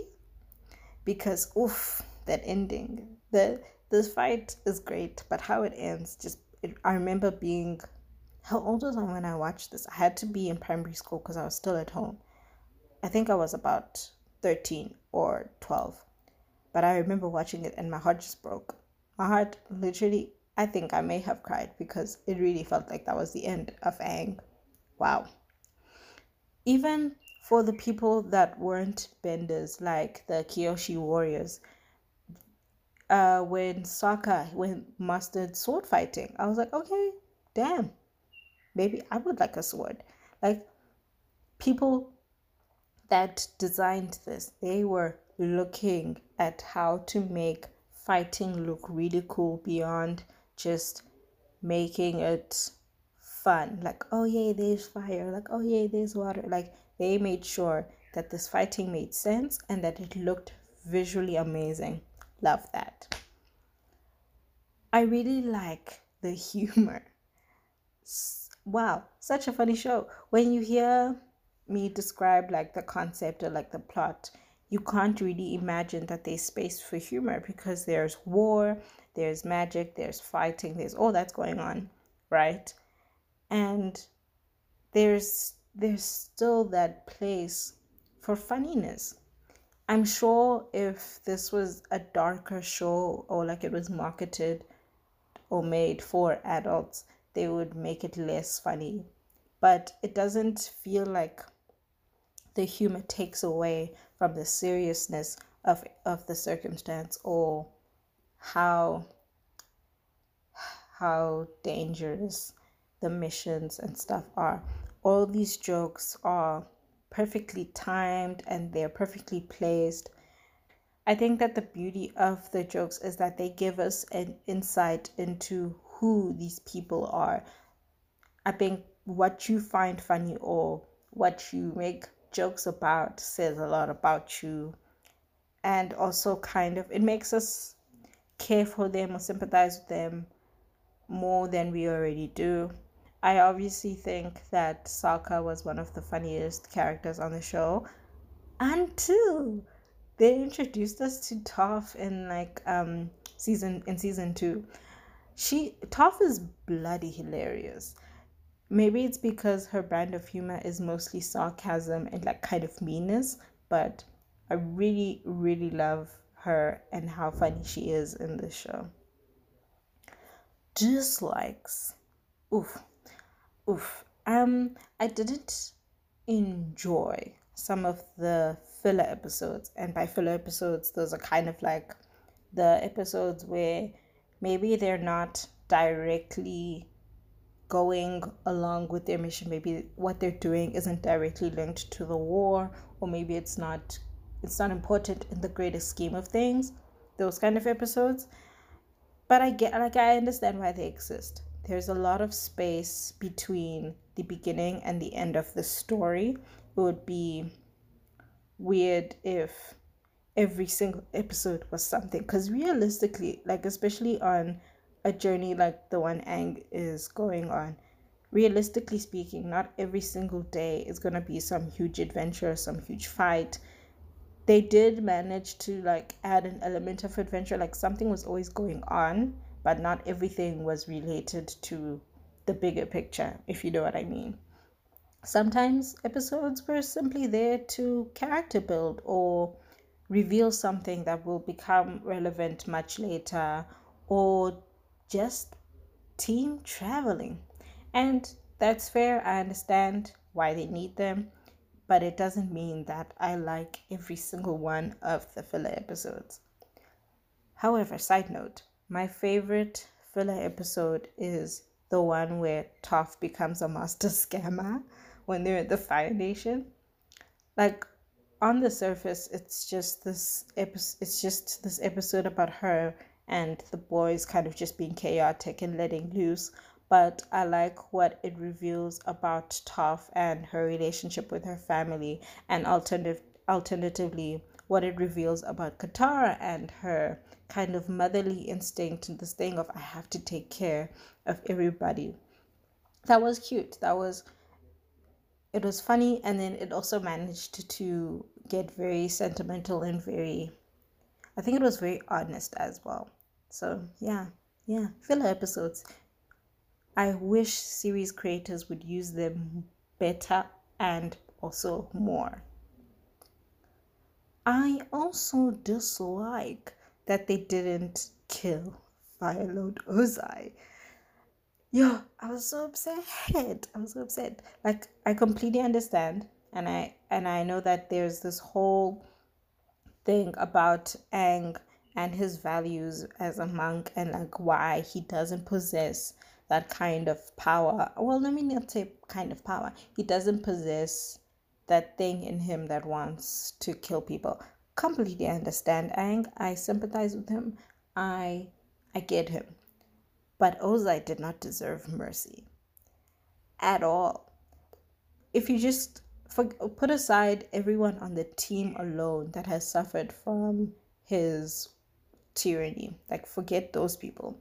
Because oof, that ending. The this fight is great, but how it ends just it, I remember being how old was I when I watched this? I had to be in primary school because I was still at home. I think I was about 13 or 12. But I remember watching it and my heart just broke. My heart literally, I think I may have cried because it really felt like that was the end of Aang. Wow. Even for the people that weren't benders, like the Kyoshi warriors, uh, when Sokka when mastered sword fighting, I was like, okay, damn, maybe I would like a sword. Like people that designed this, they were looking at how to make fighting look really cool beyond just making it fun. Like, oh yeah, there's fire. Like, oh yeah, there's water. Like they made sure that this fighting made sense and that it looked visually amazing. Love that. I really like the *laughs* humor wow, such a funny show. When you hear me describe like the concept or like the plot, you can't really imagine that there's space for humor because there's war, there's magic, there's fighting, there's all that's going on, right? And there's there's still that place for funniness. I'm sure if this was a darker show or like it was marketed or made for adults, they would make it less funny. But it doesn't feel like the humor takes away from the seriousness of, of the circumstance or how how dangerous the missions and stuff are all these jokes are perfectly timed and they're perfectly placed. I think that the beauty of the jokes is that they give us an insight into who these people are. I think what you find funny or what you make jokes about says a lot about you. And also, kind of, it makes us care for them or sympathize with them more than we already do. I obviously think that Sokka was one of the funniest characters on the show until they introduced us to Toph in like um season in season two. She Toph is bloody hilarious. Maybe it's because her brand of humor is mostly sarcasm and like kind of meanness, but I really, really love her and how funny she is in this show. Dislikes. Oof. Oof. Um, I didn't enjoy some of the filler episodes, and by filler episodes, those are kind of like the episodes where maybe they're not directly going along with their mission. Maybe what they're doing isn't directly linked to the war or maybe it's not it's not important in the greater scheme of things those kind of episodes. But i get like i understand why they exist. There's a lot of space between the beginning and the end of the story. It would be weird if every single episode was something because realistically like especially on a journey like the one Aang is going on, realistically speaking, not every single day is going to be some huge adventure, some huge fight. They did manage to like add an element of adventure, like something was always going on, but not everything was related to the bigger picture, if you know what I mean. Sometimes episodes were simply there to character build or reveal something that will become relevant much later or just team traveling. And that's fair. I understand why they need them, but it doesn't mean that I like every single one of the filler episodes. However, side note, my favorite filler episode is the one where Toph becomes a master scammer when they're at the Fire Nation. Like on the surface, it's just this episode. It's just this episode about her and the boys kind of just being chaotic and letting loose. But I like what it reveals about Toph and her relationship with her family, and alternative, alternatively, what it reveals about Katara and her kind of motherly instinct and this thing of I have to take care of everybody. That was cute. That was it was funny and then it also managed to get very sentimental and very I think it was very honest as well. So, yeah, yeah, filler episodes. I wish series creators would use them better and also more. I also dislike that they didn't kill Firelord Ozai. Yo, I was so upset. I was so upset. Like I completely understand and I and I know that there's this whole thing about Aang and his values as a monk and like why he doesn't possess that kind of power. Well, let me not say kind of power. He doesn't possess that thing in him that wants to kill people. Completely understand Aang. I sympathize with him. I I get him. But Ozai did not deserve mercy. At all. If you just for, put aside everyone on the team alone that has suffered from his tyranny. Like, forget those people.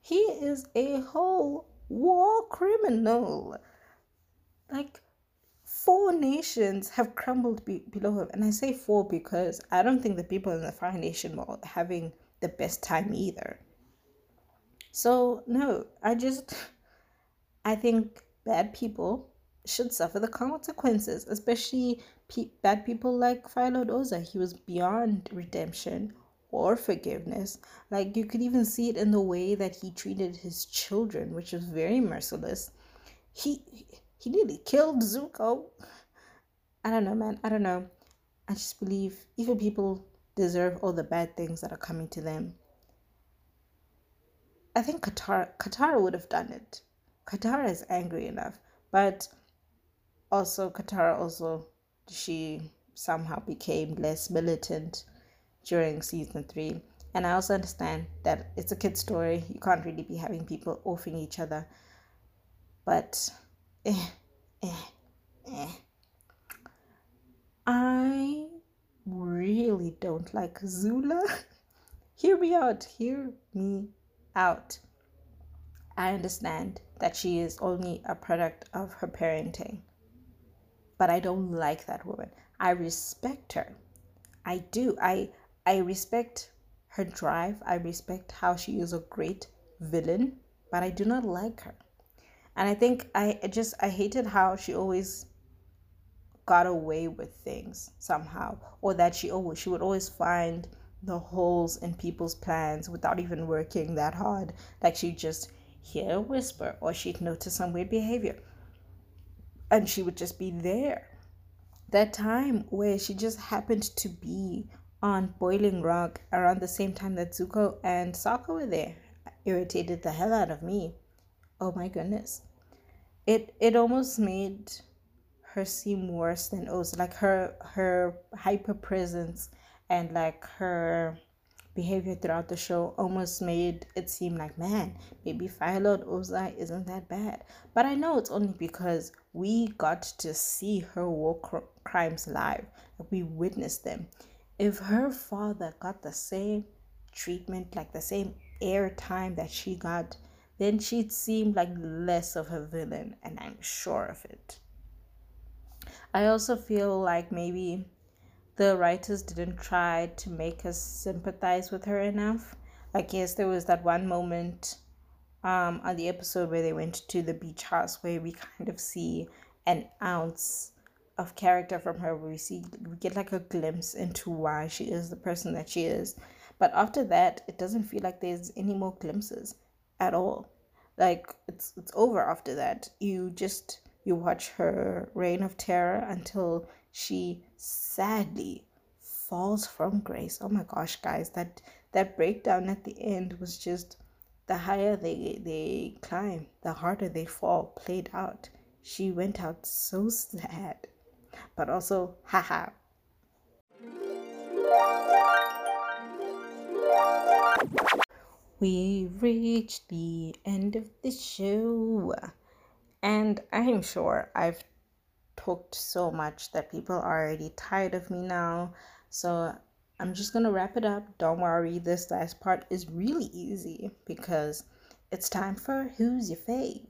He is a whole war criminal. Like, four nations have crumbled be- below him. And I say four because I don't think the people in the Fire Nation were having the best time either. So, no, I just, *laughs* I think bad people should suffer the consequences, especially pe- bad people like Firelord Ozai. He was beyond redemption or forgiveness. Like you could even see it in the way that he treated his children, which was very merciless. He he nearly killed Zuko. I don't know, man. I don't know. I just believe evil people deserve all the bad things that are coming to them. I think Katara Katara would have done it. Katara is angry enough, but also Katara also she somehow became less militant during season three. And I also understand that it's a kid story. You can't really be having people offing each other. But eh, eh, eh. I really don't like Zula. *laughs* hear me out. Hear me out. I understand that she is only a product of her parenting. But I don't like that woman. I respect her. I do. I I respect her drive. I respect how she is a great villain, but I do not like her. And I think I just I hated how she always got away with things somehow or that she always she would always find the holes in people's plans without even working that hard like she'd just hear a whisper or she'd notice some weird behavior and she would just be there that time where she just happened to be on Boiling Rock around the same time that Zuko and Sokka were there irritated the hell out of me. Oh my goodness. It it almost made her seem worse than Oz. Like her her hyper presence and like her behavior throughout the show almost made it seem like, man, maybe Fire Lord Ozai isn't that bad. But I know it's only because we got to see her war cr- crimes live. We witnessed them. If her father got the same treatment, like the same airtime that she got, then she'd seem like less of a villain, and I'm sure of it. I also feel like maybe the writers didn't try to make us sympathize with her enough. Like, yes, there was that one moment um, on the episode where they went to the beach house where we kind of see an ounce of character from her. Where we see, we get like a glimpse into why she is the person that she is. But after that, it doesn't feel like there's any more glimpses at all. Like it's it's over after that. You just you watch her reign of terror until she sadly falls from grace. Oh my gosh, guys, that that breakdown at the end was just the higher they they climb, the harder they fall played out. She went out so sad, but also haha. We've reached the end of the show, and I'm sure I've talked so much that people are already tired of me now. So I'm just gonna wrap it up. Don't worry, this last part is really easy because it's time for Who's Your Fave?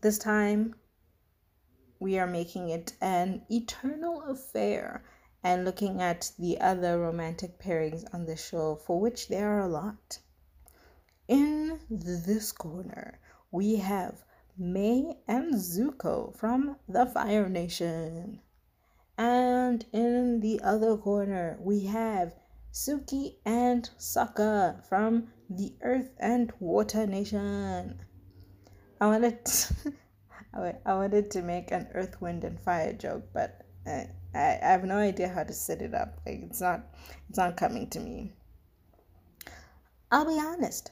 This time we are making it an eternal affair and looking at the other romantic pairings on the show, for which there are a lot. In this corner, we have Mai and Zuko from the Fire Nation. And in the other corner, we have Suki and Sokka from the Earth and Water Nation. I wanted to, *laughs* I wanted to make an Earth, Wind, and Fire joke, but I, I have no idea how to set it up. Like it's not it's not coming to me. I'll be honest.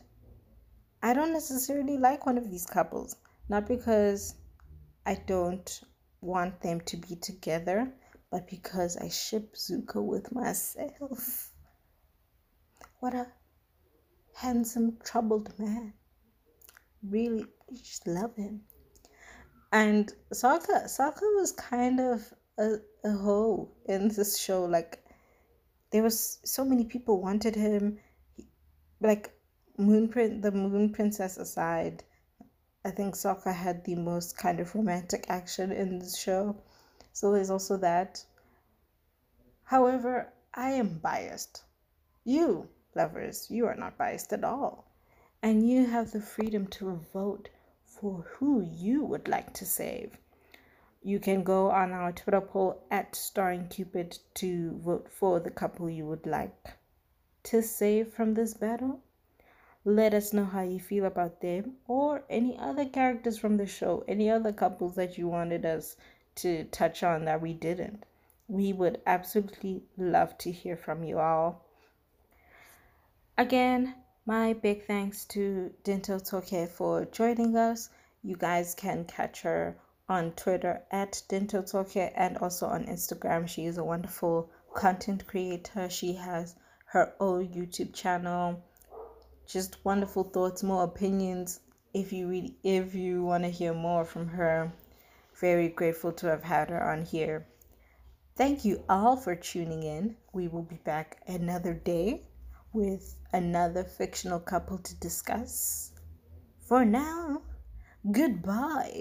I don't necessarily like one of these couples. Not because I don't want them to be together, but because I ship Zuko with myself. What a handsome, troubled man. Really, just love him. And Sokka, Sokka was kind of a, a hoe in this show. Like, there was so many people wanted him. Like, Moon the Moon Princess aside, I think Sokka had the most kind of romantic action in the show. So there's also that. However, I am biased. You, lovers, you are not biased at all. And you have the freedom to vote for who you would like to save. You can go on our Twitter poll at Starring Cupid to vote for the couple you would like to save from this battle. Let us know how you feel about them or any other characters from the show, any other couples that you wanted us to touch on that we didn't. We would absolutely love to hear from you all. Again, my big thanks to Dinto Toke for joining us. You guys can catch her on Twitter at Dental Dintotoke and also on Instagram. She is a wonderful content creator. She has her own YouTube channel. Just wonderful thoughts, more opinions. If you really if you want to hear more from her, very grateful to have had her on here. Thank you all for tuning in. We will be back another day with another fictional couple to discuss. For now, goodbye.